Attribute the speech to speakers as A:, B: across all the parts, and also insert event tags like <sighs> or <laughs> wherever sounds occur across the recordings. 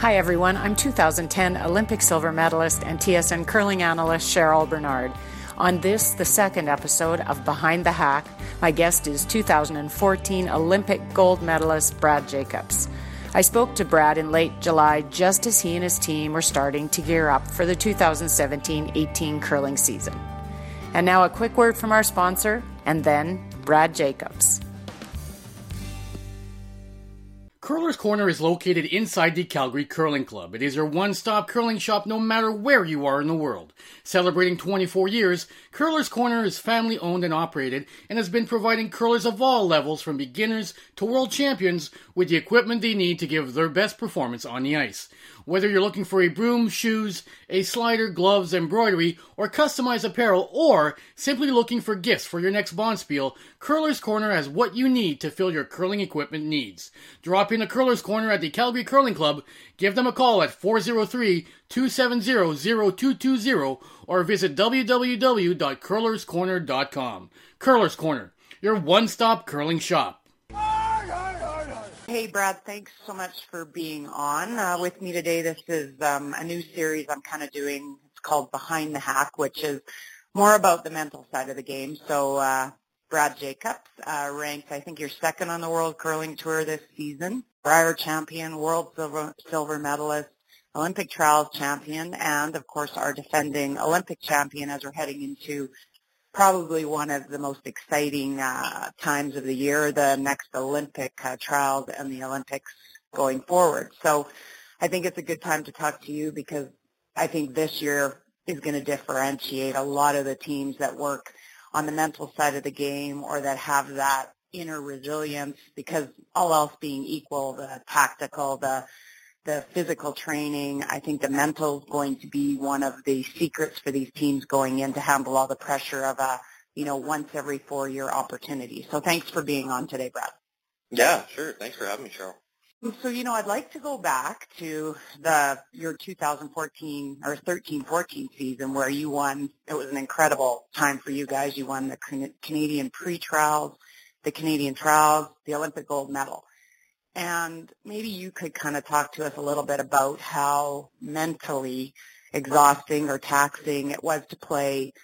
A: Hi, everyone. I'm 2010 Olympic silver medalist and TSN curling analyst Cheryl Bernard. On this, the second episode of Behind the Hack, my guest is 2014 Olympic gold medalist Brad Jacobs. I spoke to Brad in late July just as he and his team were starting to gear up for the 2017 18 curling season. And now a quick word from our sponsor, and then Brad Jacobs.
B: Curler's Corner is located inside the Calgary Curling Club. It is your one stop curling shop no matter where you are in the world. Celebrating 24 years, Curler's Corner is family owned and operated and has been providing curlers of all levels from beginners to world champions with the equipment they need to give their best performance on the ice. Whether you're looking for a broom, shoes, a slider, gloves, embroidery, or customized apparel, or simply looking for gifts for your next Bonspiel, Curler's Corner has what you need to fill your curling equipment needs. Drop in a Curler's Corner at the Calgary Curling Club, give them a call at 403-270-0220, or visit www.curlerscorner.com. Curler's Corner, your one-stop curling shop.
C: Hey, Brad, thanks so much for being on uh, with me today. This is um, a new series I'm kind of doing. It's called Behind the Hack, which is more about the mental side of the game. So uh, Brad Jacobs uh, ranked, I think you're second on the World Curling Tour this season. Brier champion, world silver, silver medalist, Olympic trials champion, and of course our defending Olympic champion as we're heading into probably one of the most exciting uh, times of the year, the next Olympic uh, trials and the Olympics going forward. So I think it's a good time to talk to you because I think this year is going to differentiate a lot of the teams that work on the mental side of the game or that have that inner resilience because all else being equal, the tactical, the the physical training. I think the mental is going to be one of the secrets for these teams going in to handle all the pressure of a, you know, once every four year opportunity. So thanks for being on today, Brad.
D: Yeah, sure. Thanks for having me, Cheryl.
C: So, you know, I'd like to go back to the your 2014 or 13-14 season where you won. It was an incredible time for you guys. You won the Canadian pre-trials, the Canadian trials, the Olympic gold medal. And maybe you could kind of talk to us a little bit about how mentally exhausting or taxing it was to play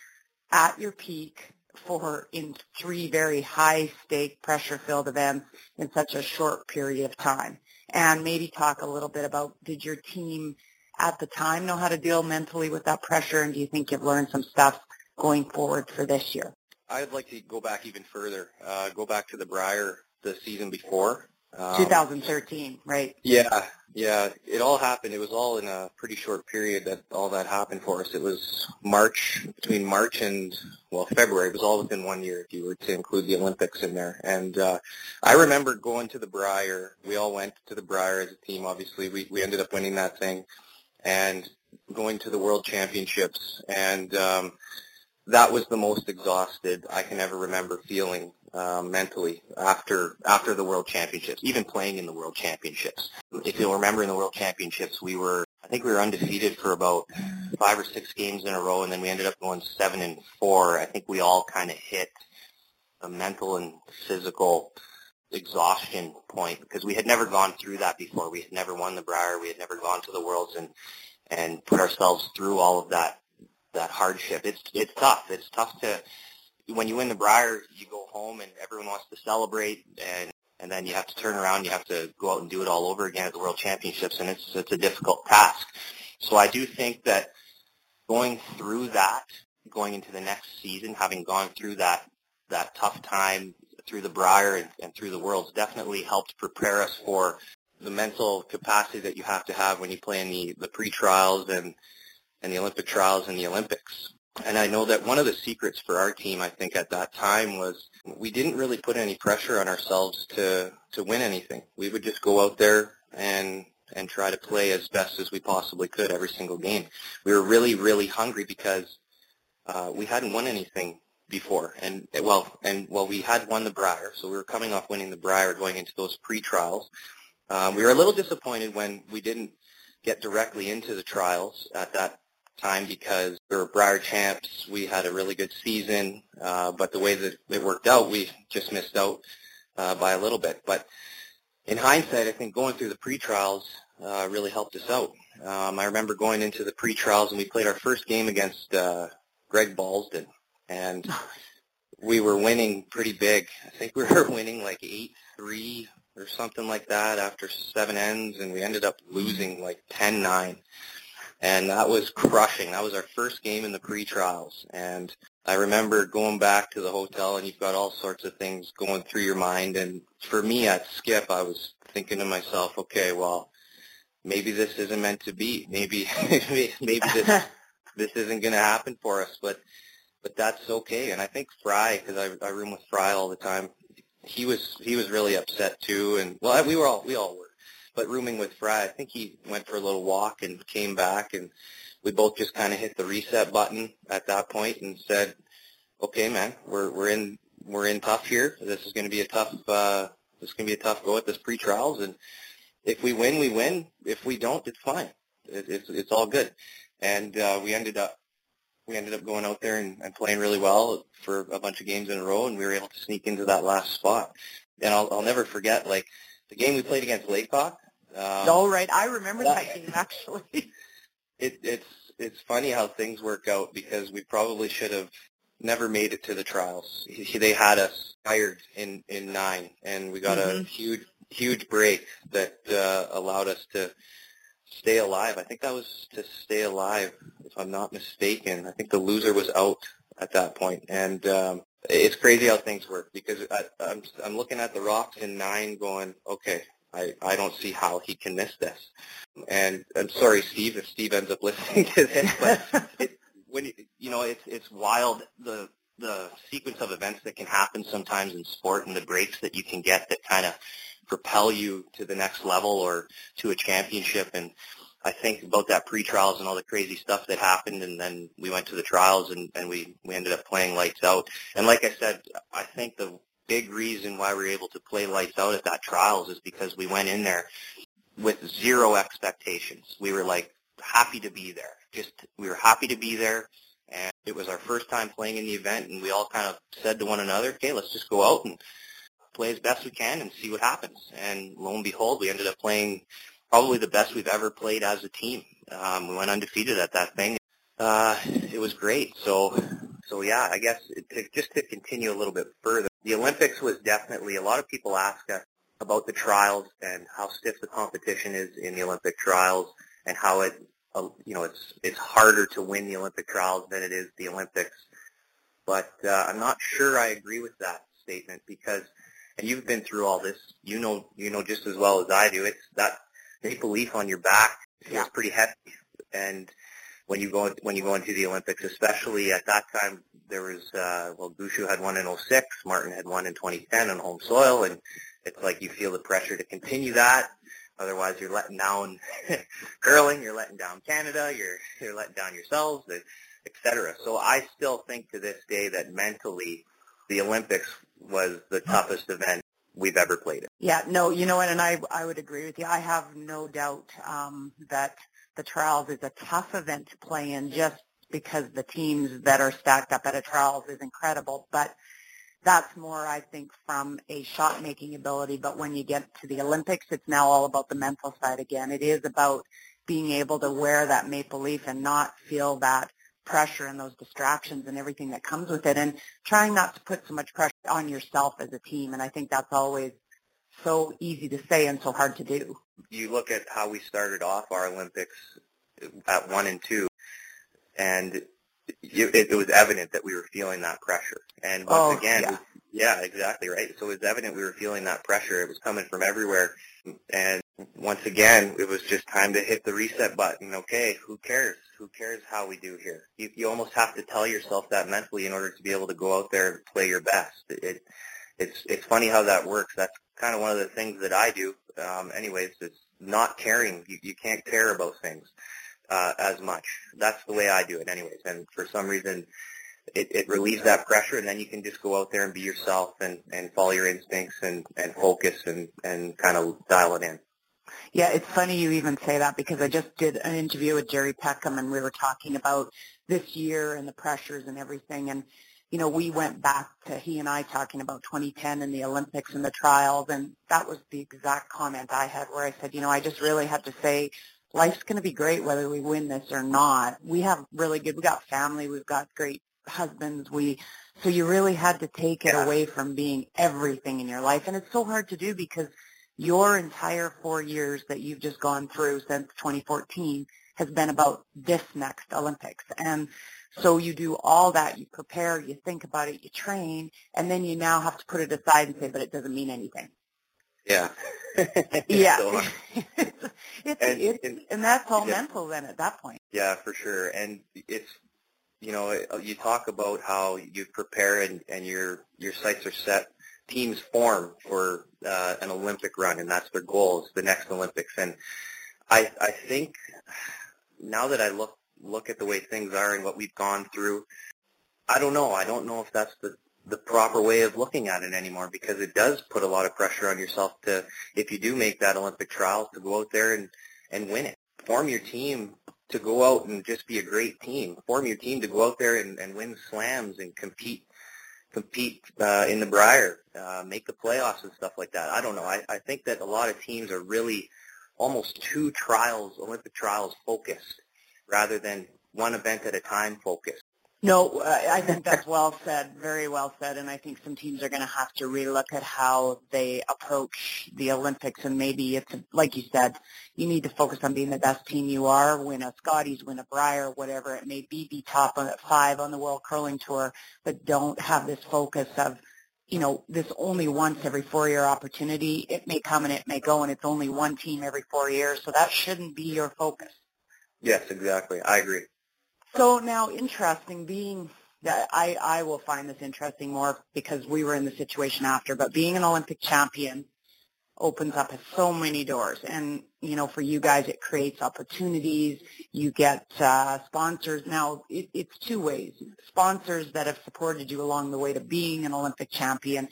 C: at your peak for in three very high stake pressure filled events in such a short period of time. And maybe talk a little bit about did your team at the time know how to deal mentally with that pressure and do you think you've learned some stuff going forward for this year?
D: I'd like to go back even further, uh, go back to the Brier the season before
C: um, 2013, right?
D: Yeah, yeah. It all happened. It was all in a pretty short period that all that happened for us. It was March, between March and, well, February. It was all within one year if you were to include the Olympics in there. And uh, I remember going to the Brier. We all went to the Brier as a team, obviously. We, we ended up winning that thing. And going to the World Championships. And um, that was the most exhausted I can ever remember feeling um, mentally after after the World Championships, even playing in the World Championships. If you'll remember, in the World Championships, we were I think we were undefeated for about five or six games in a row, and then we ended up going seven and four. I think we all kind of hit a mental and physical exhaustion point because we had never gone through that before. We had never won the Brier. We had never gone to the Worlds and and put ourselves through all of that that hardship. It's it's tough. It's tough to when you win the Brier, you go home and everyone wants to celebrate, and and then you have to turn around, you have to go out and do it all over again at the World Championships, and it's it's a difficult task. So I do think that going through that, going into the next season, having gone through that that tough time through the Brier and, and through the Worlds, definitely helped prepare us for the mental capacity that you have to have when you play in the the pre-trials and and the Olympic trials and the Olympics. And I know that one of the secrets for our team, I think, at that time was we didn't really put any pressure on ourselves to to win anything. We would just go out there and and try to play as best as we possibly could every single game. We were really, really hungry because uh, we hadn't won anything before, and well, and well, we had won the Brier, so we were coming off winning the Brier going into those pre-trials. Um, we were a little disappointed when we didn't get directly into the trials at that time because we were Brier champs. We had a really good season, uh, but the way that it worked out, we just missed out uh, by a little bit. But in hindsight, I think going through the pre-trials, uh, really helped us out. Um, I remember going into the pre-trials and we played our first game against uh, Greg Balsdon, and <laughs> we were winning pretty big. I think we <laughs> were winning like eight three or something like that after seven ends, and we ended up losing like ten nine, and that was crushing. That was our first game in the pre-trials, and I remember going back to the hotel, and you've got all sorts of things going through your mind. And for me at Skip, I was thinking to myself, okay, well, maybe this isn't meant to be. Maybe <laughs> maybe this <laughs> this isn't going to happen for us, but but that's okay. And I think Fry, because I, I room with Fry all the time, he was he was really upset too. And well, we were all we all were, but rooming with Fry, I think he went for a little walk and came back, and we both just kind of hit the reset button at that point and said, okay, man, we're we're in we're in tough here. This is going to be a tough uh, this is going to be a tough go at this pre-trials, and if we win, we win. If we don't, it's fine. It, it's it's all good. And uh, we ended up we ended up going out there and, and playing really well for a bunch of games in a row, and we were able to sneak into that last spot. And I'll, I'll never forget, like the game we played against Laycock.
C: Um, oh, right, I remember that, that game actually. <laughs>
D: It, it's it's funny how things work out because we probably should have never made it to the trials. He, they had us hired in in nine, and we got mm-hmm. a huge huge break that uh, allowed us to stay alive. I think that was to stay alive, if I'm not mistaken. I think the loser was out at that point, and um, it's crazy how things work because I, I'm I'm looking at the rocks in nine, going, okay, I I don't see how he can miss this. And I'm sorry, Steve, if Steve ends up <laughs> listening to this, but <laughs> it, when you, you know it's it's wild the the sequence of events that can happen sometimes in sport and the breaks that you can get that kind of propel you to the next level or to a championship. And I think about that pre-trials and all the crazy stuff that happened, and then we went to the trials and, and we, we ended up playing lights out. And like I said, I think the big reason why we were able to play lights out at that trials is because we went in there with zero expectations. We were like happy to be there. Just we were happy to be there, and it was our first time playing in the event, and we all kind of said to one another, "Okay, let's just go out and play as best we can and see what happens. And lo and behold, we ended up playing probably the best we've ever played as a team. Um, we went undefeated at that thing. Uh, it was great. So, so yeah, I guess it, to, just to continue a little bit further, the Olympics was definitely, a lot of people ask us about the trials and how stiff the competition is in the Olympic trials and how it, uh, you know, it's, it's harder to win the Olympic trials than it is the Olympics. But uh, I'm not sure I agree with that statement because and you've been through all this. You know, you know just as well as I do. It's that maple leaf on your back yeah. pretty heavy, and when you go when you go into the Olympics, especially at that time, there was uh, well, Gushue had won in 06, Martin had won in 2010 on home soil, and it's like you feel the pressure to continue that. Otherwise, you're letting down <laughs> curling, you're letting down Canada, you're you're letting down yourselves, etc. So I still think to this day that mentally, the Olympics was the toughest event we've ever played in.
C: Yeah, no, you know what, and I I would agree with you. I have no doubt um, that the trials is a tough event to play in just because the teams that are stacked up at a trials is incredible. But that's more, I think, from a shot making ability. But when you get to the Olympics, it's now all about the mental side again. It is about being able to wear that maple leaf and not feel that pressure and those distractions and everything that comes with it and trying not to put so much pressure on yourself as a team. And I think that's always so easy to say and so hard to do.
D: You look at how we started off our Olympics at one and two, and it, it was evident that we were feeling that pressure. And once
C: oh,
D: again,
C: yeah.
D: yeah, exactly right. So it was evident we were feeling that pressure. It was coming from everywhere, and once again, it was just time to hit the reset button. Okay, who cares? Who cares how we do here? You, you almost have to tell yourself that mentally in order to be able to go out there and play your best. It, it's it's funny how that works. That's kind of one of the things that I do. Um, anyways, it's not caring. You, you can't care about things uh, as much. That's the way I do it, anyways. And for some reason, it, it relieves that pressure, and then you can just go out there and be yourself and, and follow your instincts and, and focus and, and kind of dial it in.
C: Yeah, it's funny you even say that because I just did an interview with Jerry Peckham and we were talking about this year and the pressures and everything. And you know, we went back to he and I talking about 2010 and the Olympics and the trials, and that was the exact comment I had where I said, you know, I just really had to say, life's going to be great whether we win this or not. We have really good, we got family, we've got great husbands, we, so you really had to take it away from being everything in your life, and it's so hard to do because your entire four years that you've just gone through since 2014 has been about this next Olympics. And so you do all that, you prepare, you think about it, you train, and then you now have to put it aside and say, but it doesn't mean anything.
D: Yeah. <laughs> <laughs>
C: yeah. So, it's, <laughs> it's, and, it's, and, and that's all yeah. mental then at that point.
D: Yeah, for sure. And it's, you know, you talk about how you prepare and, and your, your sights are set. Teams form for uh, an Olympic run, and that's their goal is the next Olympics. And I, I think <sighs> now that I look look at the way things are and what we've gone through, I don't know. I don't know if that's the the proper way of looking at it anymore because it does put a lot of pressure on yourself to, if you do make that Olympic trial, to go out there and, and win it. Form your team to go out and just be a great team. Form your team to go out there and, and win slams and compete compete uh, in the Brier, uh, make the playoffs and stuff like that. I don't know. I, I think that a lot of teams are really almost two trials, Olympic trials focused rather than one event at a time focus.
C: No, I think that's well said, very well said, and I think some teams are going to have to relook at how they approach the Olympics, and maybe it's like you said, you need to focus on being the best team you are, win a Scotties, win a Brier, whatever it may be, be top five on the World Curling Tour, but don't have this focus of, you know, this only once every four-year opportunity. It may come and it may go, and it's only one team every four years, so that shouldn't be your focus.
D: Yes, exactly. I agree.
C: So now, interesting being that I, I will find this interesting more because we were in the situation after, but being an Olympic champion opens up so many doors. And, you know, for you guys, it creates opportunities. You get uh, sponsors. Now, it, it's two ways. Sponsors that have supported you along the way to being an Olympic champion,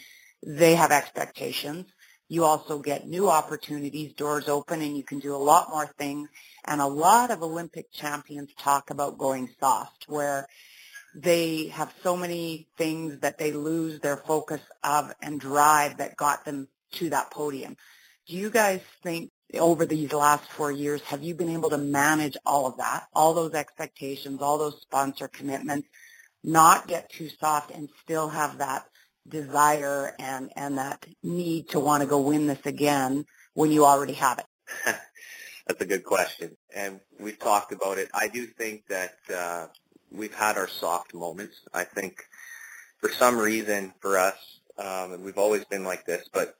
C: they have expectations. You also get new opportunities, doors open, and you can do a lot more things. And a lot of Olympic champions talk about going soft, where they have so many things that they lose their focus of and drive that got them to that podium. Do you guys think over these last four years, have you been able to manage all of that, all those expectations, all those sponsor commitments, not get too soft and still have that desire and, and that need to want to go win this again when you already have it? <laughs>
D: That's a good question. And we've talked about it. I do think that uh, we've had our soft moments. I think for some reason for us, um, and we've always been like this, but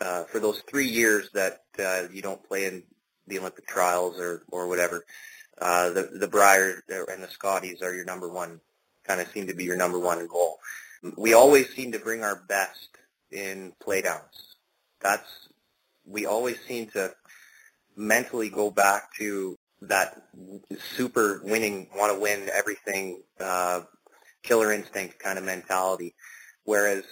D: uh, for those three years that uh, you don't play in the Olympic trials or, or whatever, uh, the, the Brier and the Scotties are your number one, kind of seem to be your number one goal we always seem to bring our best in playdowns. That's we always seem to mentally go back to that super winning, want to win everything, uh, killer instinct kind of mentality. Whereas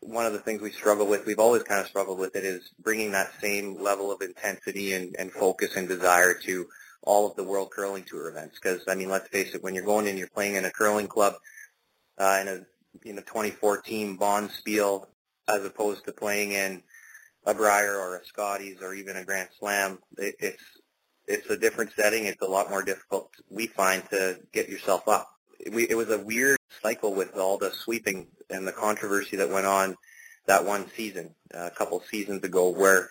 D: one of the things we struggle with, we've always kind of struggled with it, is bringing that same level of intensity and, and focus and desire to all of the World Curling Tour events. Because I mean, let's face it, when you're going and you're playing in a curling club uh, in a in the 2014 Bonspiel as opposed to playing in a Brier or a Scotties or even a Grand Slam. It, it's it's a different setting. It's a lot more difficult, we find, to get yourself up. It, we, it was a weird cycle with all the sweeping and the controversy that went on that one season, a couple seasons ago, where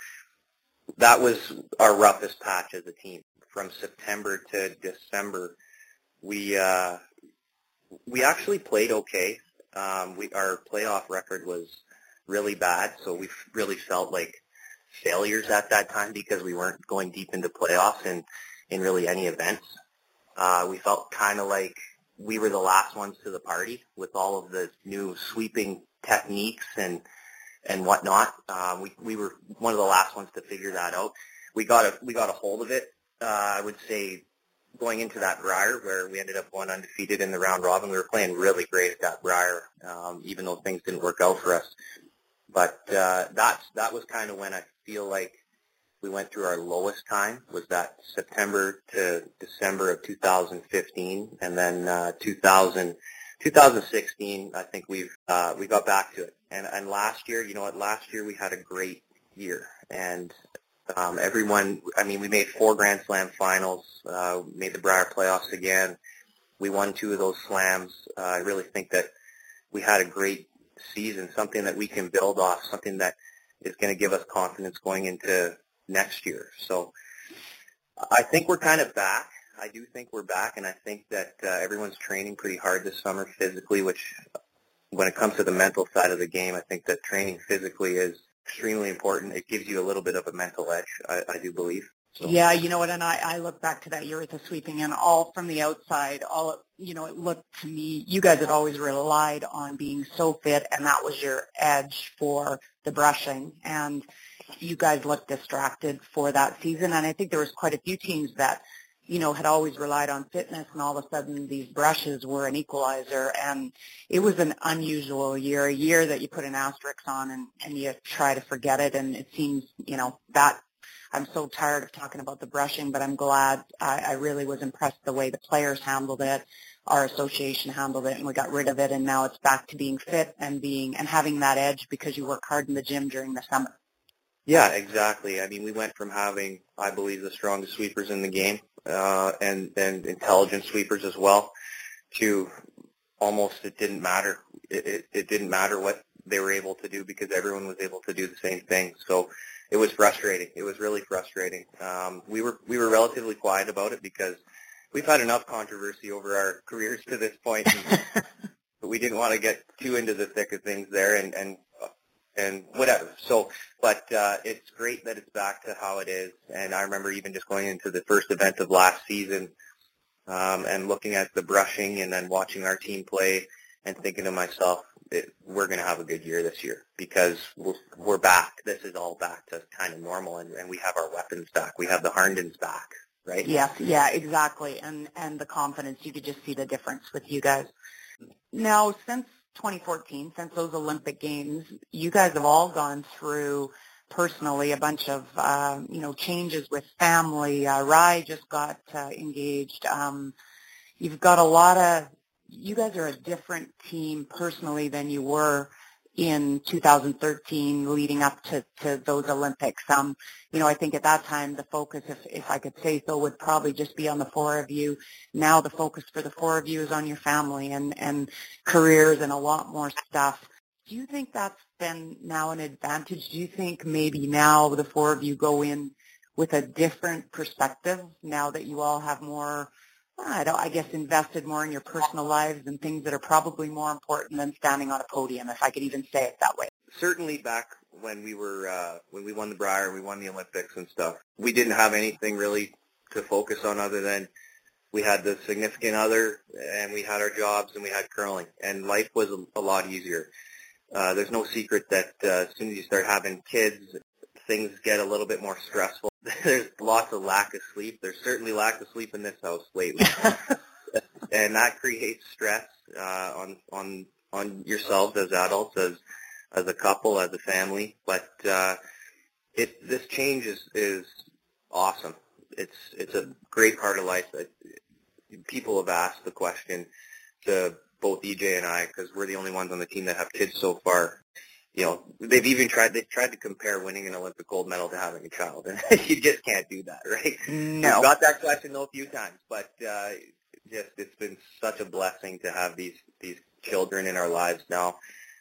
D: that was our roughest patch as a team. From September to December, we uh, we actually played okay. Um, we our playoff record was really bad, so we really felt like failures at that time because we weren't going deep into playoffs and in really any events. Uh, we felt kind of like we were the last ones to the party with all of the new sweeping techniques and and whatnot. Um, we we were one of the last ones to figure that out. We got a we got a hold of it. Uh, I would say going into that Brier where we ended up going undefeated in the round robin. We were playing really great at that Brier, um, even though things didn't work out for us. But uh, that's that was kind of when I feel like we went through our lowest time was that September to December of 2015, and then uh, 2016 2016, I think we've uh, we got back to it. And and last year, you know what? Last year we had a great year, and um, everyone. I mean, we made four Grand Slam finals, uh, made the Brier playoffs again. We won two of those slams. Uh, I really think that we had a great season, something that we can build off, something that is going to give us confidence going into next year. So I think we're kind of back. I do think we're back, and I think that uh, everyone's training pretty hard this summer physically, which when it comes to the mental side of the game, I think that training physically is extremely important. It gives you a little bit of a mental edge, I, I do believe.
C: So. Yeah, you know what, and I, I look back to that year with the sweeping and all from the outside, all, you know, it looked to me, you guys had always relied on being so fit and that was your edge for the brushing and you guys looked distracted for that season and I think there was quite a few teams that you know, had always relied on fitness and all of a sudden these brushes were an equalizer and it was an unusual year, a year that you put an asterisk on and, and you try to forget it and it seems, you know, that I'm so tired of talking about the brushing, but I'm glad I, I really was impressed the way the players handled it, our association handled it and we got rid of it and now it's back to being fit and being and having that edge because you work hard in the gym during the summer.
D: Yeah, exactly. I mean, we went from having, I believe, the strongest sweepers in the game uh, and and intelligent sweepers as well, to almost it didn't matter. It, it, it didn't matter what they were able to do because everyone was able to do the same thing. So it was frustrating. It was really frustrating. Um, we were we were relatively quiet about it because we've had enough controversy over our careers to this point. And, <laughs> but we didn't want to get too into the thick of things there and, and and whatever. So, but uh, it's great that it's back to how it is. And I remember even just going into the first event of last season um, and looking at the brushing and then watching our team play and thinking to myself, it, we're going to have a good year this year because we're, we're back. This is all back to kind of normal, and, and we have our weapons back. We have the Harndens back, right?
C: Yes, yeah, exactly. And and the confidence, you could just see the difference with you guys. Now, since 2014, since those Olympic Games, you guys have all gone through personally a bunch of uh, you know changes with family. Uh, Rye just got uh, engaged. Um, you've got a lot of. You guys are a different team personally than you were in 2013 leading up to, to those Olympics. Um, you know, I think at that time the focus, if, if I could say so, would probably just be on the four of you. Now the focus for the four of you is on your family and, and careers and a lot more stuff. Do you think that's been now an advantage? Do you think maybe now the four of you go in with a different perspective now that you all have more I don't, I guess, invested more in your personal lives and things that are probably more important than standing on a podium, if I could even say it that way.
D: Certainly back when we were, uh, when we won the Brier, and we won the Olympics and stuff, we didn't have anything really to focus on other than we had the significant other and we had our jobs and we had curling and life was a, a lot easier. Uh, there's no secret that uh, as soon as you start having kids, things get a little bit more stressful there's lots of lack of sleep. There's certainly lack of sleep in this house lately, <laughs> and that creates stress uh, on on on yourselves as adults, as as a couple, as a family. But uh, it this change is is awesome. It's it's a great part of life. People have asked the question to both EJ and I because we're the only ones on the team that have kids so far you know, they've even tried they've tried to compare winning an Olympic gold medal to having a child, and <laughs> you just can't do that, right?
C: No,
D: We've got that question though a few times, but uh, just it's been such a blessing to have these these children in our lives now.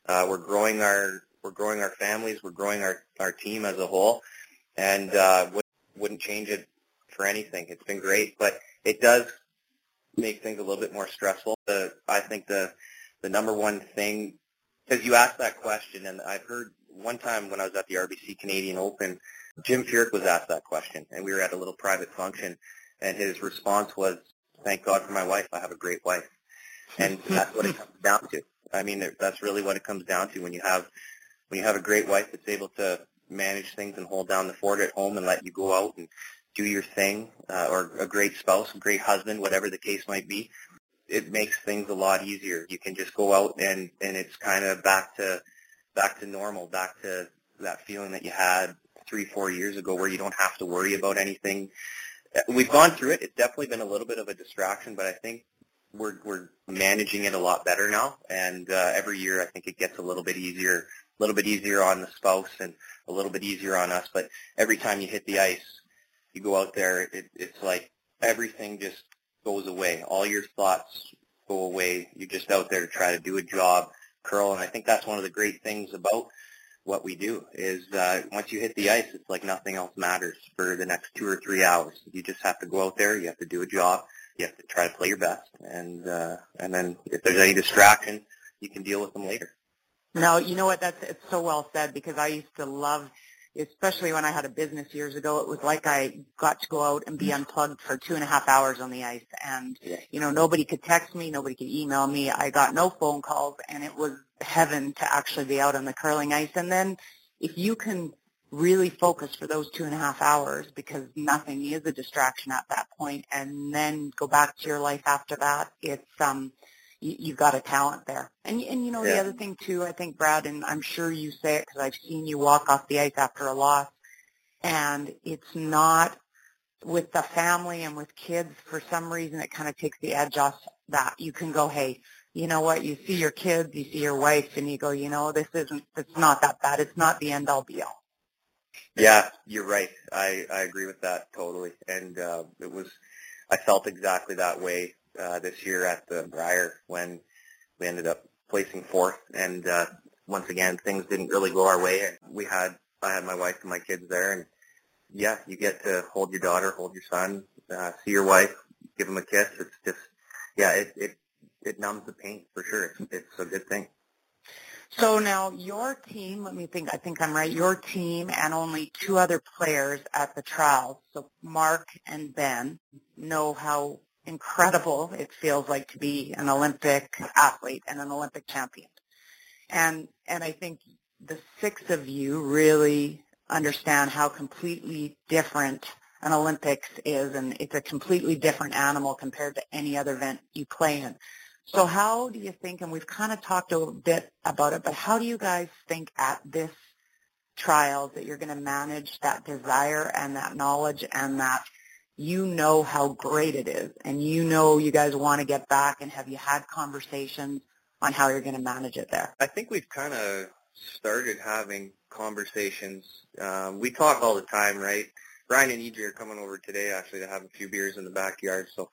D: Uh, we're growing our we're growing our families, we're growing our our team as a whole, and uh, wouldn't change it for anything. It's been great, but it does make things a little bit more stressful. The I think the the number one thing because you asked that question, and I've heard one time when I was at the RBC Canadian Open, Jim Furyk was asked that question, and we were at a little private function, and his response was, "Thank God for my wife. I have a great wife," and that's what it comes down to. I mean, that's really what it comes down to when you have when you have a great wife that's able to manage things and hold down the fort at home and let you go out and do your thing, uh, or a great spouse, a great husband, whatever the case might be it makes things a lot easier. You can just go out and and it's kind of back to back to normal, back to that feeling that you had three four years ago, where you don't have to worry about anything. We've gone through it. It's definitely been a little bit of a distraction, but I think we're we're managing it a lot better now, and uh, every year I think it gets a little bit easier, a little bit easier on the spouse and a little bit easier on us. But every time you hit the ice, you go out there, it, it's like everything just goes away. All your thoughts go away. You're just out there to try to do a job, curl, and I think that's one of the great things about what we do is uh, once you hit the ice, it's like nothing else matters for the next two or three hours. You just have to go out there. You have to do a job. You have to try to play your best, and uh, and then if there's any distraction, you can deal with them later.
C: No, you know what? That's it's so well said because I used to love especially when I had a business years ago, it was like I got to go out and be unplugged for two and a half hours on the ice. And, you know, nobody could text me, nobody could email me. I got no phone calls and it was heaven to actually be out on the curling ice. And then if you can really focus for those two and a half hours because nothing is a distraction at that point and then go back to your life after that, it's, um, you, you've got a talent there. And and you know yeah. the other thing too, I think Brad, and I'm sure you say it because I've seen you walk off the ice after a loss, and it's not with the family and with kids. For some reason, it kind of takes the edge off that. You can go, hey, you know what? You see your kids, you see your wife, and you go, you know, this isn't. It's not that bad. It's not the end all be all.
D: Yeah, you're right. I I agree with that totally. And uh, it was, I felt exactly that way uh, this year at the Brier when we ended up placing fourth. And uh, once again, things didn't really go our way. We had I had my wife and my kids there, and yeah, you get to hold your daughter, hold your son, uh, see your wife, give them a kiss. It's just yeah, it it it numbs the pain for sure. It's, it's a good thing.
C: So now your team, let me think, I think I'm right, your team and only two other players at the trials, so Marc and Ben, know how incredible it feels like to be an Olympic athlete and an Olympic champion. And and I think the six of you really understand how completely different an Olympics is and it's a completely different animal compared to any other event you play in. So how do you think, and we've kind of talked a bit about it, but how do you guys think at this trials that you're going to manage that desire and that knowledge and that you know how great it is and you know you guys want to get back and have you had conversations on how you're going to manage it there?
D: I think we've kind of started having conversations. Um, we talk all the time, right? Ryan and EJ are coming over today actually to have a few beers in the backyard, so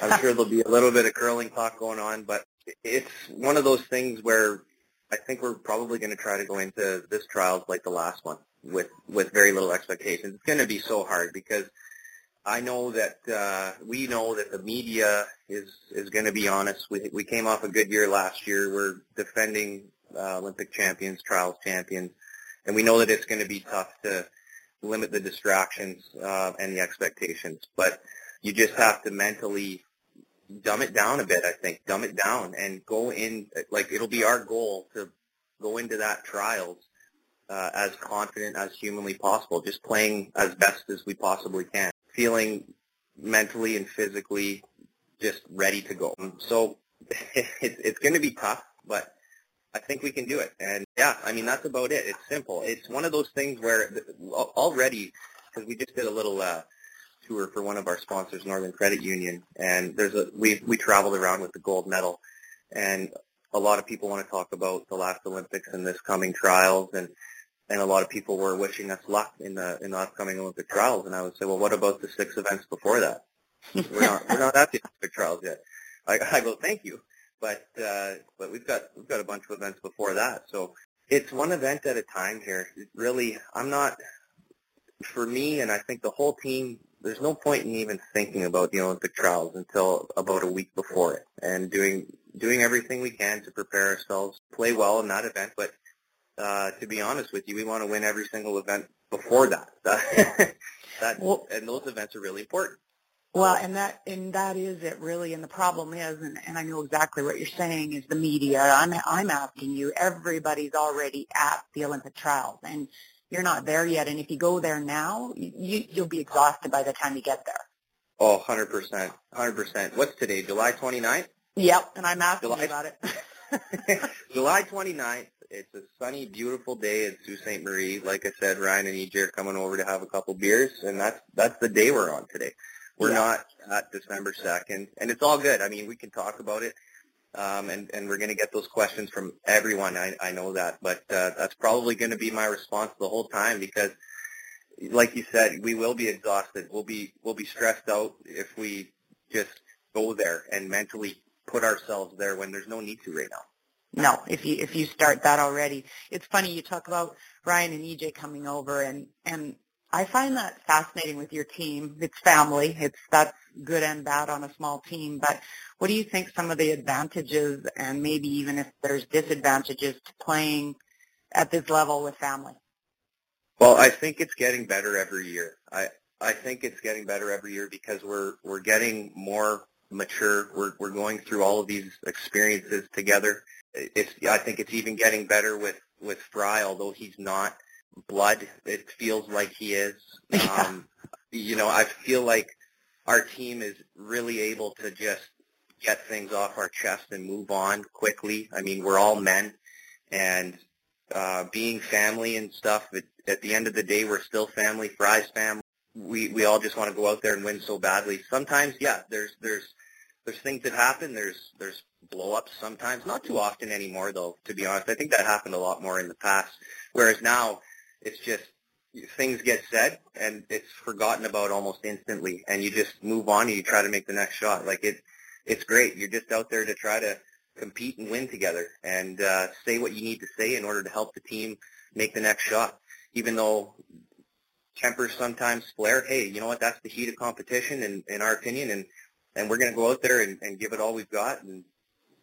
D: I'm sure there'll be a little bit of curling talk going on, but it's one of those things where I think we're probably going to try to go into this trials like the last one with with very little expectations. It's going to be so hard because – I know that uh, we know that the media is is going to be honest. We we came off a good year last year. We're defending uh, Olympic champions, trials champions, and we know that it's going to be tough to limit the distractions uh, and the expectations. But you just have to mentally dumb it down a bit. I think dumb it down and go in like it'll be our goal to go into that trials uh, as confident as humanly possible, just playing as best as we possibly can feeling mentally and physically just ready to go. So <laughs> it's, it's going to be tough, but I think we can do it. And yeah, I mean, that's about it. It's simple. It's one of those things where already, because we just did a little uh, tour for one of our sponsors, Northern Credit Union, and there's a we we traveled around with the gold medal, and a lot of people want to talk about the last Olympics and this coming trials, and and a lot of people were wishing us luck in the in the upcoming Olympic trials. And I would say, well, what about the six events before that? we're not we're not at the Olympic trials yet. I, I go, thank you, but uh, but we've got we've got a bunch of events before that. So it's one event at a time here. It really, I'm not for me, and I think the whole team. There's no point in even thinking about the Olympic trials until about a week before it, and doing doing everything we can to prepare ourselves, play well in that event, but uh, to be honest with you, we want to win every single event before <laughs> that. that well, and those events are really important.
C: Well, and that and that is it really. And the problem is, and, and I know exactly what you're saying is the media. I'm I'm asking you. Everybody's already at the Olympic trials, and you're not there yet. And if you go there now, you you'll be exhausted by the time you get there.
D: Oh, 100 percent, hundred percent. What's today? July 29th.
C: Yep, and I'm asking July, you about
D: it. <laughs> <laughs> July 29th it's a sunny, beautiful day at Sault Ste. Marie. Like I said, Ryan and EJ are coming over to have a couple beers, and that's that's the day we're on today. We're
C: Yeah.
D: not at December 2nd, and it's all good. I mean, we can talk about it, um, and, and we're going to get those questions from everyone. I, I know that, but uh, that's probably going to be my response the whole time because, like you said, we will be exhausted. We'll be we'll be stressed out if we just go there and mentally put ourselves there when there's no need to right now.
C: No, if you if you start that already, it's funny you talk about Ryan and EJ coming over, and and I find that fascinating with your team. It's family. It's that's good and bad on a small team. But what do you think some of the advantages and maybe even if there's disadvantages to playing at this level with family?
D: Well, I think it's getting better every year. I I think it's getting better every year because we're we're getting more mature. We're we're going through all of these experiences together. It's I think it's even getting better with with Fry, although he's not blood. It feels like he is. <laughs>
C: Yeah.
D: Um, you know, I feel like our team is really able to just get things off our chest and move on quickly. I mean, we're all men, and uh, being family and stuff. At, at the end of the day, we're still family. Fry's family. We we all just want to go out there and win so badly. Sometimes, yeah, there's there's there's things that happen. There's there's blow ups sometimes. Not too often anymore, though. To be honest, I think that happened a lot more in the past. Whereas now, it's just things get said and it's forgotten about almost instantly, and you just move on and you try to make the next shot. Like it, it's great. You're just out there to try to compete and win together and uh, say what you need to say in order to help the team make the next shot. Even though tempers sometimes flare, hey, you know what? That's the heat of competition, in, in our opinion, and and we're going to go out there and, and give it all we've got. And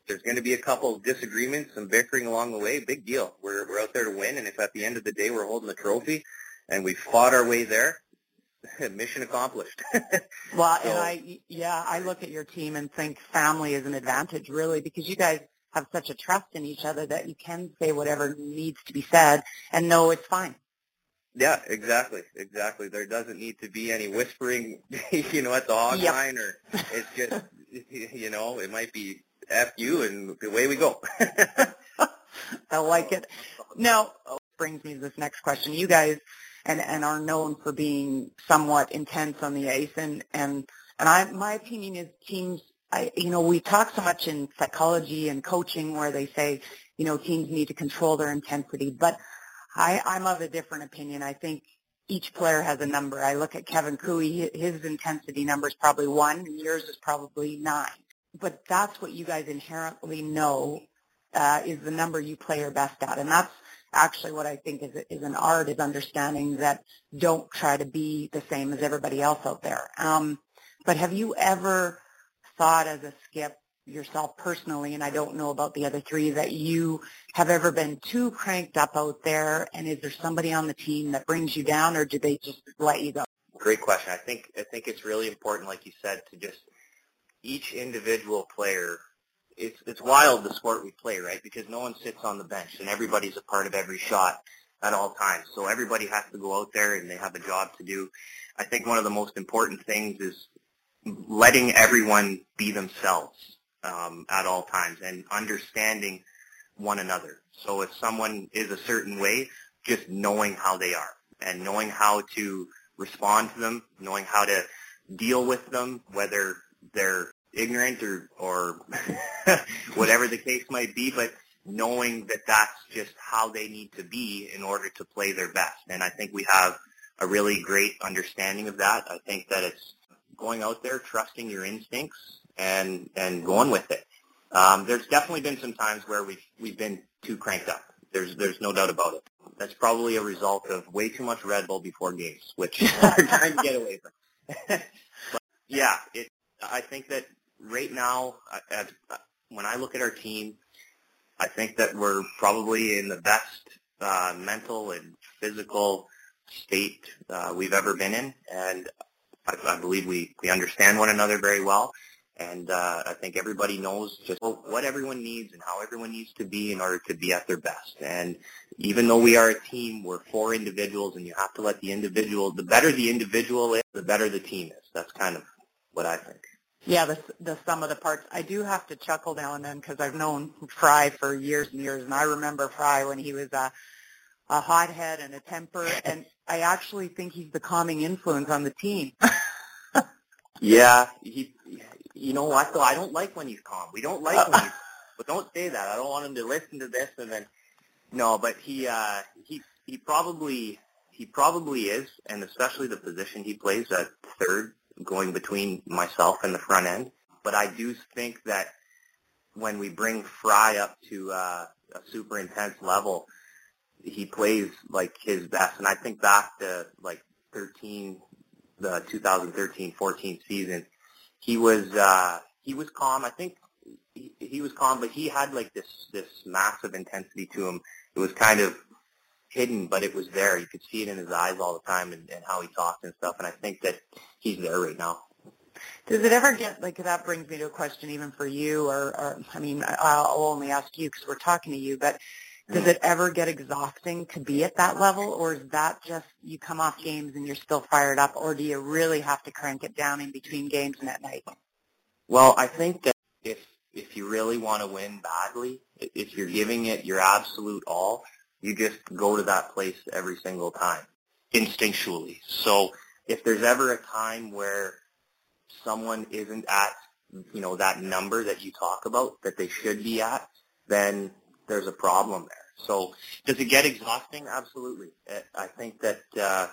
D: there's going to be a couple of disagreements, some bickering along the way. Big deal. We're we're out there to win, and if at the end of the day we're holding the trophy, and we fought our way there, <laughs> mission accomplished. <laughs>
C: Well,
D: So-
C: and I, yeah, I look at your team and think family is an advantage really because you guys have such a trust in each other that you can say whatever needs to be said and know it's fine.
D: Yeah, exactly, exactly. There doesn't need to be any whispering, <laughs> you know, at the hog
C: Yep.
D: line, or it's just, <laughs> you know, it might be f you, and away we go. <laughs>
C: I like it. Now, oh, brings me to this next question. You guys and and are known for being somewhat intense on the ice, and and and I my opinion is teams. I you know we talk so much in psychology and coaching where they say you know teams need to control their intensity, but I I'm of a different opinion. I think each player has a number. I look at Kevin Koe, his intensity number is probably one, and yours is probably nine. But that's what you guys inherently know uh, is the number you play your best at, and that's actually what I think is is an art is understanding that don't try to be the same as everybody else out there. Um, but have you ever thought as a skip yourself personally, and I don't know about the other three, that you have ever been too cranked up out there, and is there somebody on the team that brings you down, or do they just let you go?
D: Great question. I think I think it's really important, like you said, to just each individual player. It's it's wild the sport we play, right? Because no one sits on the bench, and everybody's a part of every shot at all times. So everybody has to go out there, and they have a job to do. I think one of the most important things is letting everyone be themselves um, at all times and understanding one another. So if someone is a certain way, just knowing how they are and knowing how to respond to them, knowing how to deal with them, whether they're ignorant or, or <laughs> whatever the case might be, but knowing that that's just how they need to be in order to play their best. And I think we have a really great understanding of that. I think that it's going out there, trusting your instincts, and and going with it. Um, there's definitely been some times where we've we've been too cranked up. There's there's no doubt about it. That's probably a result of way too much Red Bull before games, which <laughs> <laughs> we're trying to get away from. <laughs> but yeah, it. I think that right now, uh, as, uh, when I look at our team, I think that we're probably in the best uh, mental and physical state uh, we've ever been in, and I, I believe we, we understand one another very well. And uh, I think everybody knows just what everyone needs and how everyone needs to be in order to be at their best. And even though we are a team, we're four individuals, and you have to let the individual, the better the individual is, the better the team is. That's kind of what I think.
C: Yeah, the the sum of the parts. I do have to chuckle now and then because I've known Fry for years and years, and I remember Fry when he was a a hothead and a temper, <laughs> and I actually think he's the calming influence on the team. <laughs>
D: Yeah, he. You know what? Though I don't like when he's calm. We don't like when he's. <laughs> But don't say that. I don't want him to listen to this and then. No, but he uh, he he probably he probably is, and especially the position he plays at third, going between myself and the front end. But I do think that when we bring Fry up to uh, a super intense level, he plays like his best. And I think back to like 13, the 2013-14 season, he was uh, he was calm. I think he, he was calm, but he had like this this massive intensity to him. It was kind of hidden, but it was there. You could see it in his eyes all the time and, and how he talked and stuff. And I think that he's there right now.
C: Does it ever get like that? Brings me to a question, even for you, or, or I mean, I'll only ask you because we're talking to you. But does it ever get exhausting to be at that level, or is that just you come off games and you're still fired up, or do you really have to crank it down in between games and at night?
D: Well, I think that if if you really want to win badly, if you're giving it your absolute all, you just go to that place every single time instinctually. So if there's ever a time where someone isn't at, you know, that number that you talk about that they should be at, then there's a problem there. So does it get exhausting? Absolutely. I think that uh,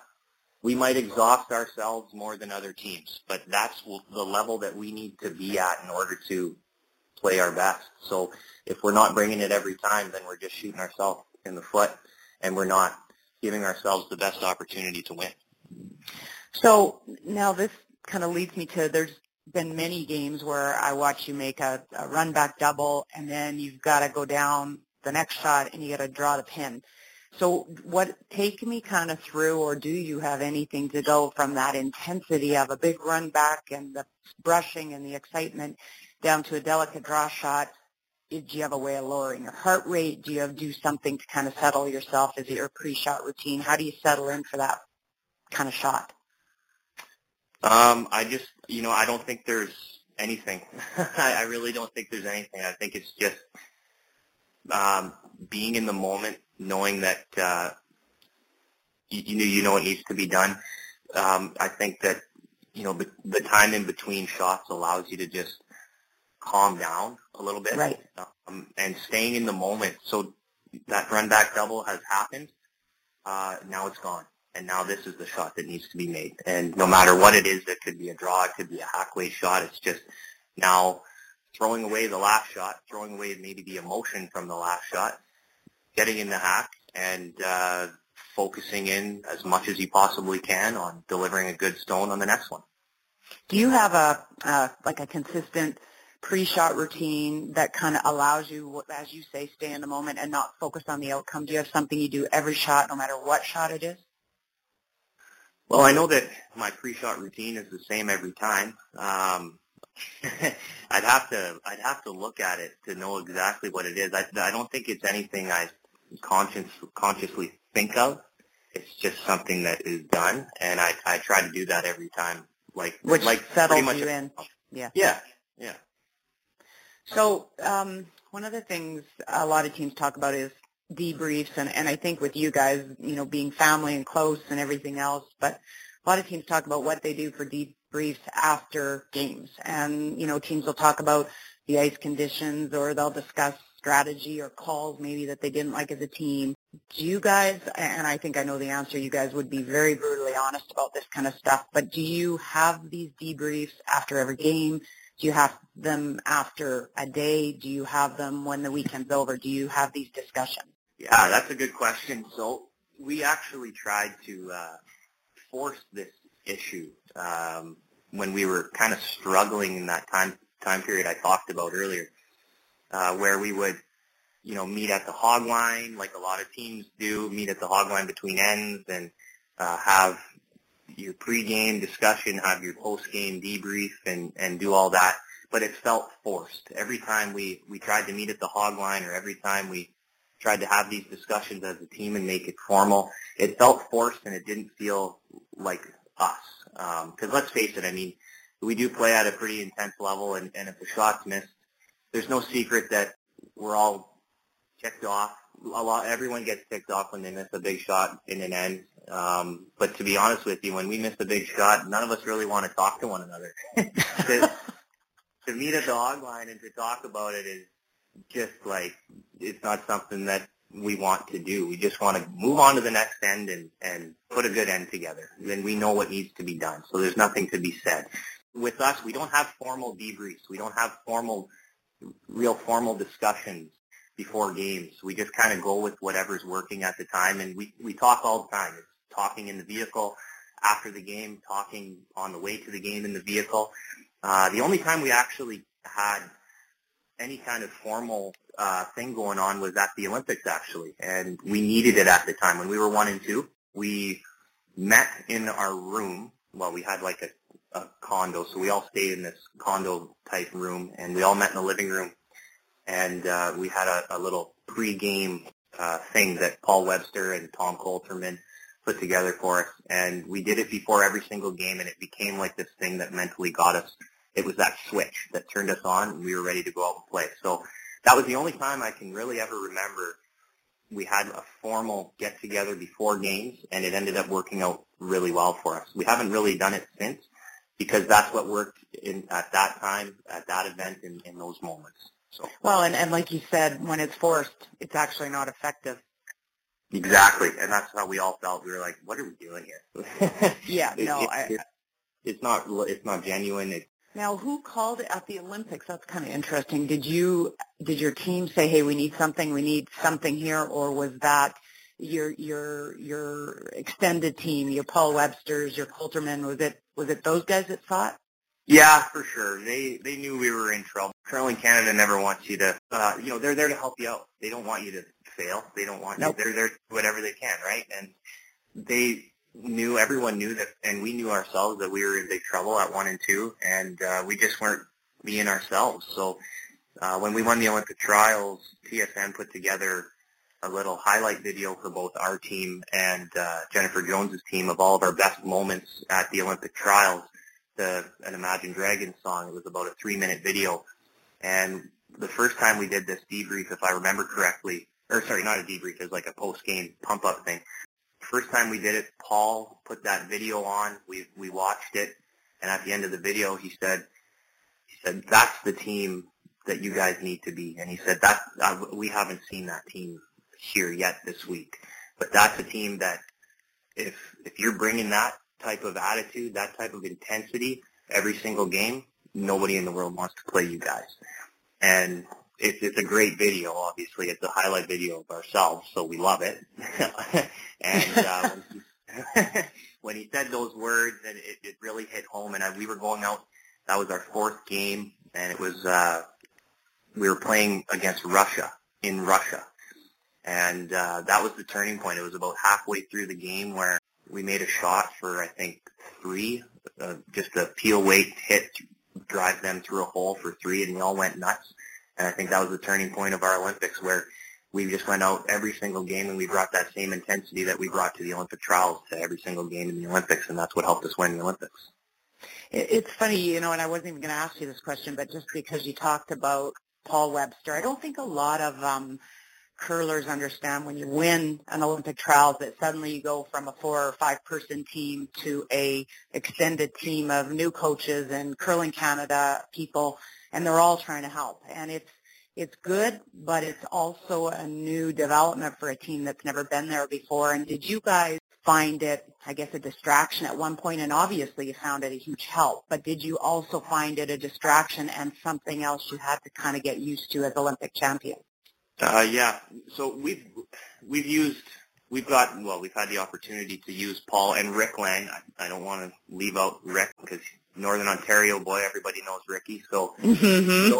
D: we might exhaust ourselves more than other teams, but that's the level that we need to be at in order to play our best. So if we're not bringing it every time, then we're just shooting ourselves in the foot, and we're not giving ourselves the best opportunity to win.
C: So now this kind of leads me to there's been many games where I watch you make a, a run back double and then you've got to go down the next shot and you got to draw the pin. So what take me kind of through or do you have anything to go from that intensity of a big run back and the brushing and the excitement down to a delicate draw shot? Do you have a way of lowering your heart rate? Do you have do something to kind of settle yourself? Is it your pre-shot routine? How do you settle in for that kind of shot?
D: Um, I just, you know, I don't think there's anything. <laughs> I, I really don't think there's anything. I think it's just um, being in the moment, knowing that uh, you, you know you know what needs to be done. Um, I think that you know the, the time in between shots allows you to just calm down a little bit,
C: right?
D: Um, and staying in the moment. So that run back double has happened. Uh, now it's gone and now this is the shot that needs to be made. And no matter what it is, it could be a draw, it could be a hack weight shot. It's just now throwing away the last shot, throwing away maybe the emotion from the last shot, getting in the hack, and uh, focusing in as much as you possibly can on delivering a good stone on the next one.
C: Do you have a uh, like a consistent pre-shot routine that kind of allows you, as you say, stay in the moment and not focus on the outcome? Do you have something you do every shot, no matter what shot it is?
D: Well, I know that my pre-shot routine is the same every time. Um, <laughs> I'd have to I'd have to look at it to know exactly what it is. I, I don't think it's anything I conscious, consciously think of. It's just something that is done, and I I try to do that every time. Like
C: which
D: like
C: settles you in. Yeah.
D: Yeah. Yeah.
C: So um, one of the things a lot of teams talk about is debriefs and, and I think with you guys, you know, being family and close and everything else, but a lot of teams talk about what they do for debriefs after games. And, you know, teams will talk about the ice conditions or they'll discuss strategy or calls maybe that they didn't like as a team. Do you guys, and I think I know the answer, you guys would be very brutally honest about this kind of stuff, but do you have these debriefs after every game? Do you have them after a day? Do you have them when the weekend's over? Do you have these discussions?
D: Yeah, that's a good question. So we actually tried to uh, force this issue um, when we were kind of struggling in that time time period I talked about earlier, uh, where we would, you know, meet at the hog line like a lot of teams do, meet at the hog line between ends and uh, have your pregame discussion, have your postgame debrief, and and do all that. But it felt forced every time we we tried to meet at the hog line, or every time we tried to have these discussions as a team and make it formal. It felt forced and it didn't feel like us. Because um, let's face it, I mean, we do play at a pretty intense level, and, and if the shot's missed, there's no secret that we're all ticked off. A lot, everyone gets ticked off when they miss a big shot in an end. Um, but to be honest with you, when we miss a big shot, none of us really want to talk to one another. <laughs> to, to meet at the hog line and to talk about it is just like it's not something that we want to do. We just want to move on to the next end and, and put a good end together. Then we know what needs to be done. So there's nothing to be said. With us, we don't have formal debriefs. We don't have formal, real formal discussions before games. We just kind of go with whatever's working at the time, and we, we talk all the time. It's talking in the vehicle after the game, talking on the way to the game in the vehicle. Uh, the only time we actually had any kind of formal uh, thing going on was at the Olympics actually, and we needed it at the time when we were one and two. We met in our room. Well, we had like a, a condo, so we all stayed in this condo type room, and we all met in the living room, and uh, we had a, a little pre-game uh, thing that Paul Webster and Tom Coulterman put together for us, and we did it before every single game, and it became like this thing that mentally got us. It was that switch that turned us on, and we were ready to go out and play. So that was the only time I can really ever remember we had a formal get together before games, and it ended up working out really well for us. We haven't really done it since because that's what worked in at that time, at that event, in, in those moments. So
C: well, and and like you said, when it's forced, it's actually not effective.
D: Exactly, and that's how we all felt. We were like, "What are we doing
C: here?" <laughs> yeah,
D: it,
C: no,
D: it,
C: I,
D: it, it's not. It's not genuine. It,
C: now, who called at the Olympics? That's kind of interesting. Did you did your team say, "Hey, we need something. We need something here," or was that your your your extended team, your Paul Webster's, your Coulterman? Was it was it those guys that fought?
D: Yeah, for sure. They they knew we were in trouble. Curling Canada never wants you to, uh, you know, they're there to help you out. They don't want you to fail. They don't want nope. you. They're there to do whatever they can, right? And they knew, everyone knew that, and we knew ourselves that we were in big trouble at one and two, and uh, we just weren't being ourselves. So uh, when we won the Olympic trials, TSN put together a little highlight video for both our team and uh, Jennifer Jones's team of all of our best moments at the Olympic trials. The an Imagine Dragons song. It was about a three-minute video, and the first time we did this debrief, if I remember correctly, or sorry, not a debrief, it was like a post-game pump-up thing first time we did it, Paul put that video on. We we watched it, and at the end of the video, he said, he said that's the team that you guys need to be. And he said that uh, we haven't seen that team here yet this week, but that's a team that if if you're bringing that type of attitude, that type of intensity every single game, nobody in the world wants to play you guys. And it's it's a great video. Obviously, it's a highlight video of ourselves, so we love it. <laughs> and uh, <laughs> <laughs> when, he, said those words, and it, it really hit home. And I, we were going out. That was our fourth game, and it was uh, we were playing against Russia in Russia, and uh, that was the turning point. It was about halfway through the game where we made a shot for I think three, uh, just a peel weight hit, drive them through a hole for three, and we all went nuts and I think that was the turning point of our Olympics where we just went out every single game and we brought that same intensity that we brought to the Olympic trials to every single game in the Olympics, and that's what helped us win the Olympics.
C: It's funny, you know, and I wasn't even going to ask you this question, but just because you talked about Paul Webster, I don't think a lot of um, curlers understand when you win an Olympic trials that suddenly you go from a four or five person team to a extended team of new coaches and curling Canada people and they're all trying to help. And it's it's good, but it's also a new development for a team that's never been there before. And did you guys find it, I guess, a distraction at one point? And obviously you found it a huge help, but did you also find it a distraction and something else you had to kind of get used to as Olympic champions?
D: Uh, yeah. So we've we've used we've got well we've had the opportunity to use Paul and Rick Lang. I, I don't want to leave out Rick because Northern Ontario boy, everybody knows Ricky. So mm-hmm.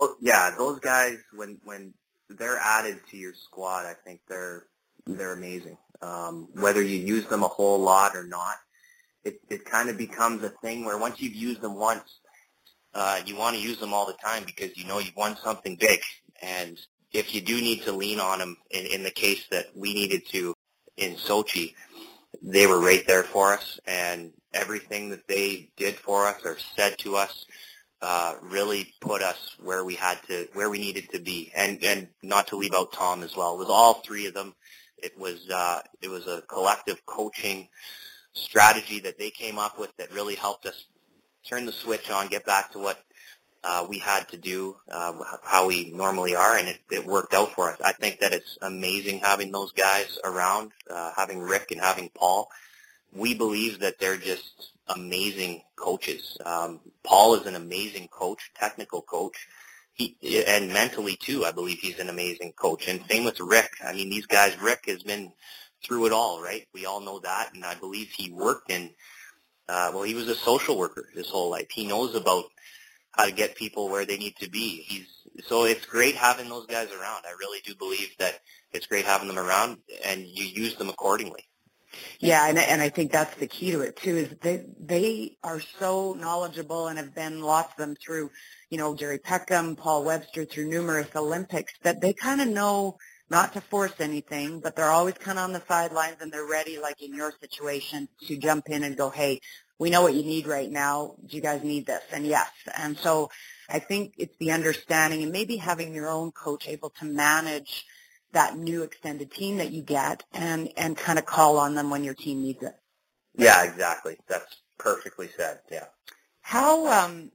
D: those, yeah, those guys when when they're added to your squad, I think they're they're amazing. Um, whether you use them a whole lot or not, it it kind of becomes a thing where once you've used them once, uh, you want to use them all the time because you know you've won something big. And if you do need to lean on them, in, in the case that we needed to in Sochi, they were right there for us, and everything that they did for us or said to us uh, really put us where we had to, where we needed to be, and and not to leave out Tom as well. It was all three of them. It was uh, it was a collective coaching strategy that they came up with that really helped us turn the switch on, get back to what uh, we had to do, uh, how we normally are, and it, it worked out for us. I think that it's amazing having those guys around, uh, having Rick and having Paul. We believe that they're just amazing coaches. Um, Paul is an amazing coach, technical coach. He, and mentally too, I believe he's an amazing coach. And same with Rick. I mean, these guys, Rick has been through it all, right? We all know that, and I believe he worked in. Uh, well, he was a social worker his whole life. He knows about how to get people where they need to be. He's so it's great having those guys around. I really do believe that it's great having them around, and you use them accordingly.
C: Yeah, and and I think that's the key to it too. Is they they are so knowledgeable and have been lots of them through, you know, Gerry Peckham, Paul Webster through numerous Olympics that they kind of know not to force anything, but they're always kind of on the sidelines and they're ready, like in your situation, to jump in and go, hey, we know what you need right now. Do you guys need this? And yes. And so I think it's the understanding and maybe having your own coach able to manage that new extended team that you get and, and kind of call on them when your team needs it.
D: Yeah, exactly. That's perfectly said. Yeah.
C: How, um,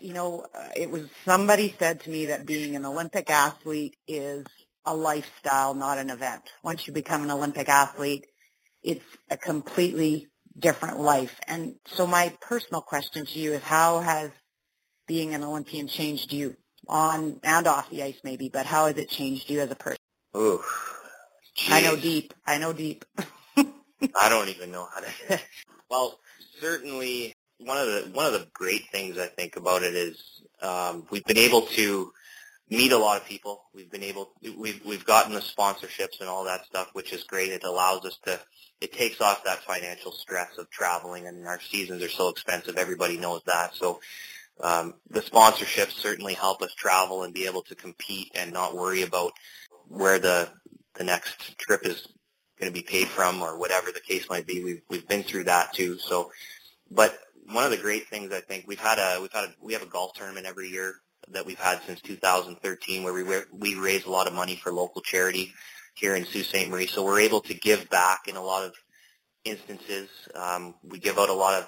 C: you know, uh, it was somebody said to me that being an Olympic athlete is a lifestyle, not an event. Once you become an Olympic athlete, it's a completely different life. And so my personal question to you is how has being an Olympian changed you on and off the ice maybe, but how has it changed you as a person?
D: Ooh.
C: I know deep. I know deep. <laughs>
D: I don't even know how to. <laughs> well, certainly one of the one of the great things I think about it is um, we've been able to meet a lot of people. We've been able, we've we've gotten the sponsorships and all that stuff, which is great. It allows us to, it takes off that financial stress of traveling, and our seasons are so expensive. Everybody knows that. So um, the sponsorships certainly help us travel and be able to compete and not worry about where the the next trip is going to be paid from or whatever the case might be. We've we've been through that too. So, but one of the great things I think we've had a we've had a, we have a golf tournament every year that we've had since 2013 where we we raise a lot of money for local charity here in Sault Ste. Marie. So we're able to give back in a lot of instances. Um, we give out a lot of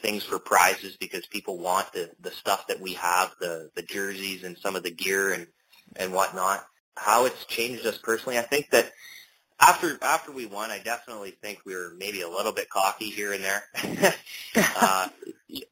D: things for prizes because people want the, the stuff that we have, the, the jerseys and some of the gear and, and whatnot. How it's changed us personally, I think that after after we won, I definitely think we were maybe a little bit cocky here and there. <laughs> uh,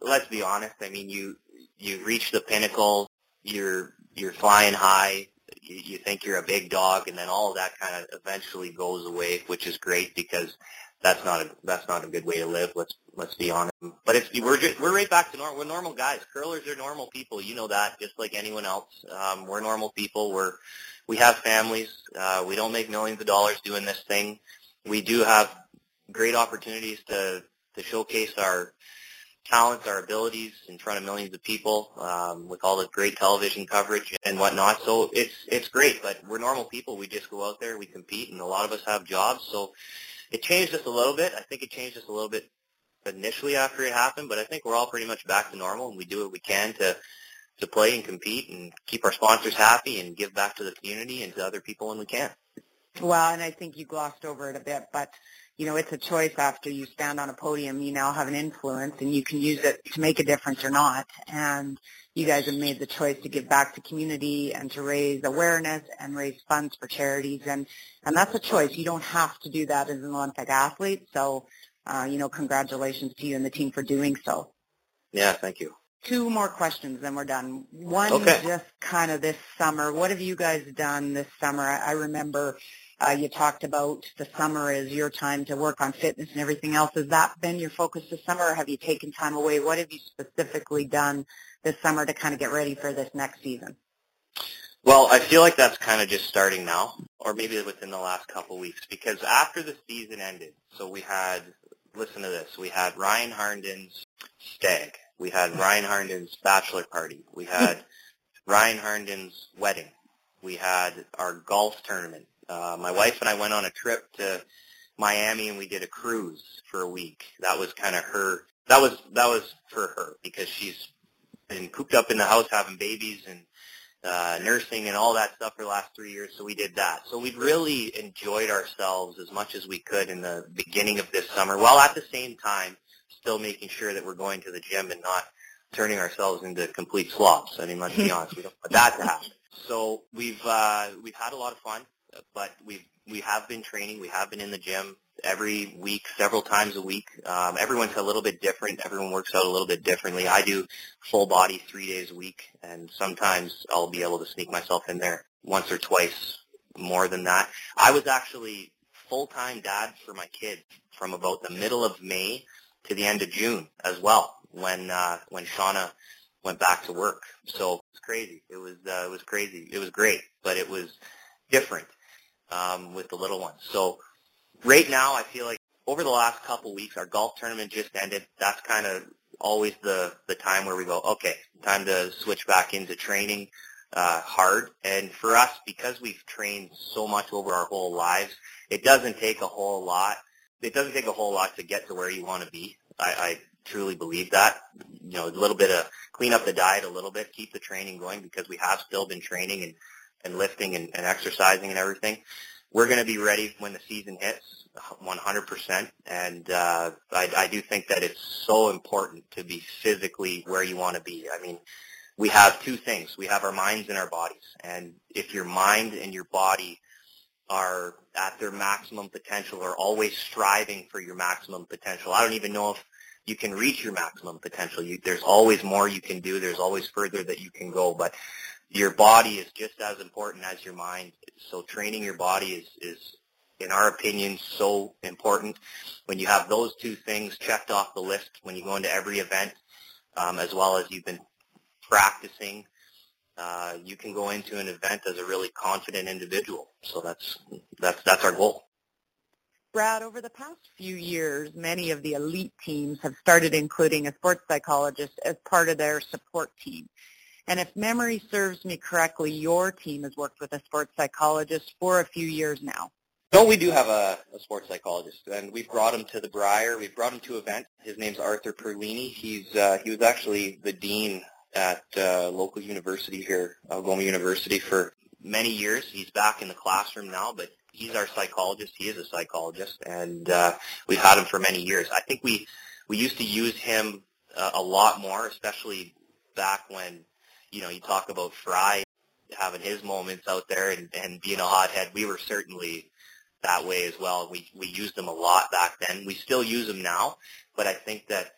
D: let's be honest. I mean, you you reach the pinnacle, you're you're flying high, you, you think you're a big dog, and then all of that kind of eventually goes away, which is great because that's not a that's not a good way to live. Let's let's be honest. But it's we're just, we're right back to normal. We're normal guys. Curlers are normal people. You know that, just like anyone else. Um, we're normal people. We're we have families. Uh, we don't make millions of dollars doing this thing. We do have great opportunities to to showcase our talents, our abilities in front of millions of people um, with all the great television coverage and whatnot. So it's it's great, but we're normal people. We just go out there, we compete, and a lot of us have jobs. So it changed us a little bit. I think it changed us a little bit initially after it happened, but I think we're all pretty much back to normal, and we do what we can to to play and compete and keep our sponsors happy and give back to the community and to other people when we can.
C: Well, and I think you glossed over it a bit, but you know, it's a choice after you stand on a podium. You now have an influence and you can use it to make a difference or not. And you guys have made the choice to give back to community and to raise awareness and raise funds for charities. And, and that's a choice. You don't have to do that as an Olympic athlete. So, uh, you know, congratulations to you and the team for doing so.
D: Yeah, thank you.
C: Two more questions, then we're done. One,
D: okay.
C: just kind of this summer. What have you guys done this summer? I, I remember uh, you talked about the summer is your time to work on fitness and everything else. Has that been your focus this summer, or have you taken time away? What have you specifically done this summer to kind of get ready for this next season?
D: Well, I feel like that's kind of just starting now, or maybe within the last couple weeks, because after the season ended, so we had, listen to this, we had Ryan Harnden's stag, we had <laughs> Ryan Harnden's bachelor party, we had <laughs> Ryan Harnden's wedding, we had our golf tournament, uh, my wife and I went on a trip to Miami and we did a cruise for a week. That was kind of her. That was that was for her because she's been cooped up in the house having babies and uh, nursing and all that stuff for the last three years, so we did that. So we really enjoyed ourselves as much as we could in the beginning of this summer, while at the same time still making sure that we're going to the gym and not turning ourselves into complete slobs. I mean, let's be <laughs> honest, we don't want that to happen. So we've uh, we've had a lot of fun, but we've we have been training. We have been in the gym every week, several times a week. Um, everyone's a little bit different. Everyone works out a little bit differently. I do full body three days a week, and sometimes I'll be able to sneak myself in there once or twice more than that. I was actually full-time dad for my kids from about the middle of May to the end of June as well when uh, when Shauna went back to work. So it was crazy. It was uh, it was crazy. It was great, but it was different um, with the little ones. So right now, I feel like over the last couple weeks, our golf tournament just ended. That's kind of always the the time where we go, okay, time to switch back into training uh, hard. And for us, because we've trained so much over our whole lives, it doesn't take a whole lot. It doesn't take a whole lot to get to where you want to be. I, I truly believe that. You know, a little bit of clean up the diet a little bit, keep the training going because we have still been training and, and lifting and, and exercising and everything. We're going to be ready when the season hits 100%. And uh, I, I do think that it's so important to be physically where you want to be. I mean, we have two things. We have our minds and our bodies. And if your mind and your body are at their maximum potential or always striving for your maximum potential, I don't even know if you can reach your maximum potential. You, there's always more you can do. There's always further that you can go, but your body is just as important as your mind. So training your body is, is in our opinion, so important. When you have those two things checked off the list when you go into every event, um, as well as you've been practicing, uh, you can go into an event as a really confident individual. So that's that's that's our goal.
C: Brad, over the past few years, many of the elite teams have started including a sports psychologist as part of their support team. And if memory serves me correctly, your team has worked with a sports psychologist for a few years now.
D: No, we do have a, a sports psychologist, and we've brought him to the Brier. We've brought him to events. His name's Arthur Perlini. He's uh, he was actually the dean at uh, local university here, Algoma University, for many years. He's back in the classroom now, but he's our psychologist. He is a psychologist, and uh, we've had him for many years. I think we we used to use him uh, a lot more, especially back when you know you talk about Fry having his moments out there and, and being a hothead. We were certainly that way as well. We we used him a lot back then. We still use him now, but I think that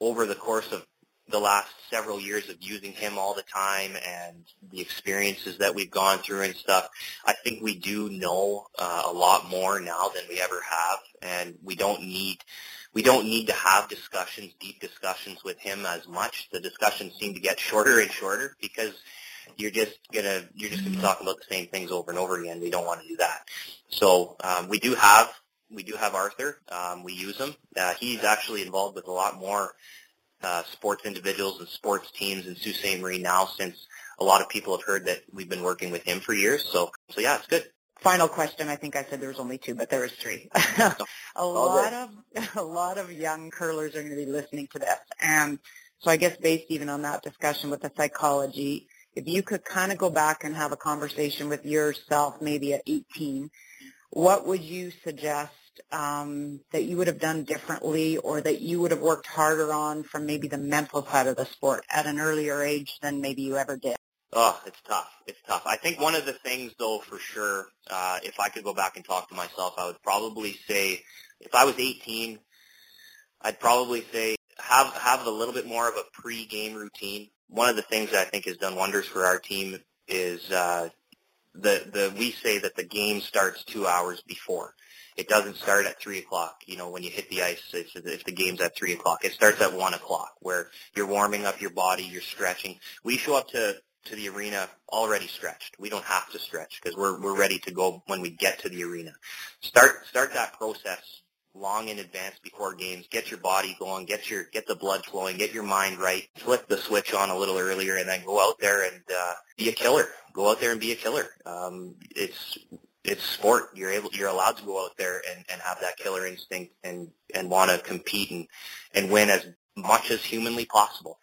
D: over the course of the last several years of using him all the time and the experiences that we've gone through and stuff, I think we do know uh, a lot more now than we ever have, and we don't need we don't need to have discussions, deep discussions with him as much. The discussions seem to get <laughs> shorter and shorter because you're just gonna you're just gonna be talking about the same things over and over again. We don't want to do that. So um, we do have we do have Arthur. Um, we use him. Uh, he's actually involved with a lot more uh, sports individuals and sports teams in Sault Ste. Marie now since a lot of people have heard that we've been working with him for years. So, so yeah, it's good.
C: Final question. I think I said there was only two, but there was three. <laughs> a lot of <laughs> a lot of young curlers are going to be listening to this, and so I guess based even on that discussion with the psychology, if you could kind of go back and have a conversation with yourself, maybe at 18, what would you suggest um, that you would have done differently or that you would have worked harder on from maybe the mental side of the sport at an earlier age than maybe you ever did?
D: Oh, it's tough. It's tough. I think one of the things, though, for sure, uh, if I could go back and talk to myself, I would probably say, if I was 18, I'd probably say have have a little bit more of a pre-game routine. One of the things that I think has done wonders for our team is uh, the the we say that the game starts two hours before. It doesn't start at three o'clock. You know, when you hit the ice, if, if the game's at three o'clock, it starts at one o'clock, where you're warming up your body, you're stretching. We show up to to the arena already stretched. We don't have to stretch because we're we're ready to go when we get to the arena. Start start that process long in advance before games. Get your body going, get your get the blood flowing, get your mind right. Flip the switch on a little earlier, and then go out there and uh, be a killer. Go out there and be a killer. Um, it's it's sport. You're able, you're allowed to go out there and, and have that killer instinct and and want to compete and and win as much as humanly possible.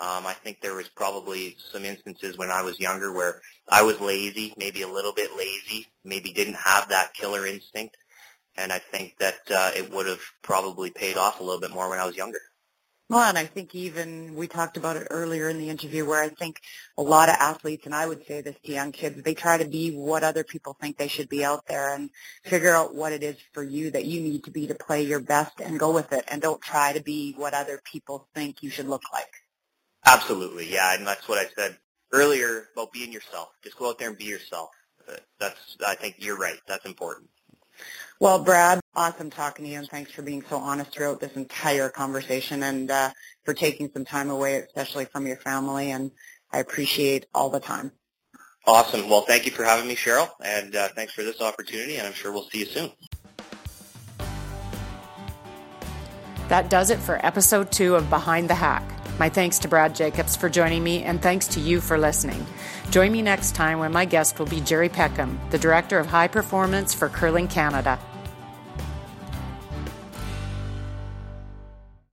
D: Um, I think there was probably some instances when I was younger where I was lazy, maybe a little bit lazy, maybe didn't have that killer instinct, and I think that uh, it would have probably paid off a little bit more when I was younger.
C: Well, and I think even we talked about it earlier in the interview where I think a lot of athletes, and I would say this to young kids, they try to be what other people think they should be out there and figure out what it is for you that you need to be to play your best and go with it and don't try to be what other people think you should look like.
D: Absolutely, yeah, and that's what I said earlier about being yourself. Just go out there and be yourself. Uh, that's, I think you're right. That's important.
C: Well, Brad, awesome talking to you, and thanks for being so honest throughout this entire conversation and uh, for taking some time away, especially from your family, and I appreciate all the time.
D: Awesome. Well, thank you for having me, Cheryl, and uh, thanks for this opportunity, and I'm sure we'll see you soon.
A: That does it for episode two of Behind the Hack. My thanks to Brad Jacobs for joining me, and thanks to you for listening. Join me next time when my guest will be Gerry Peckham, the Director of High Performance for Curling Canada.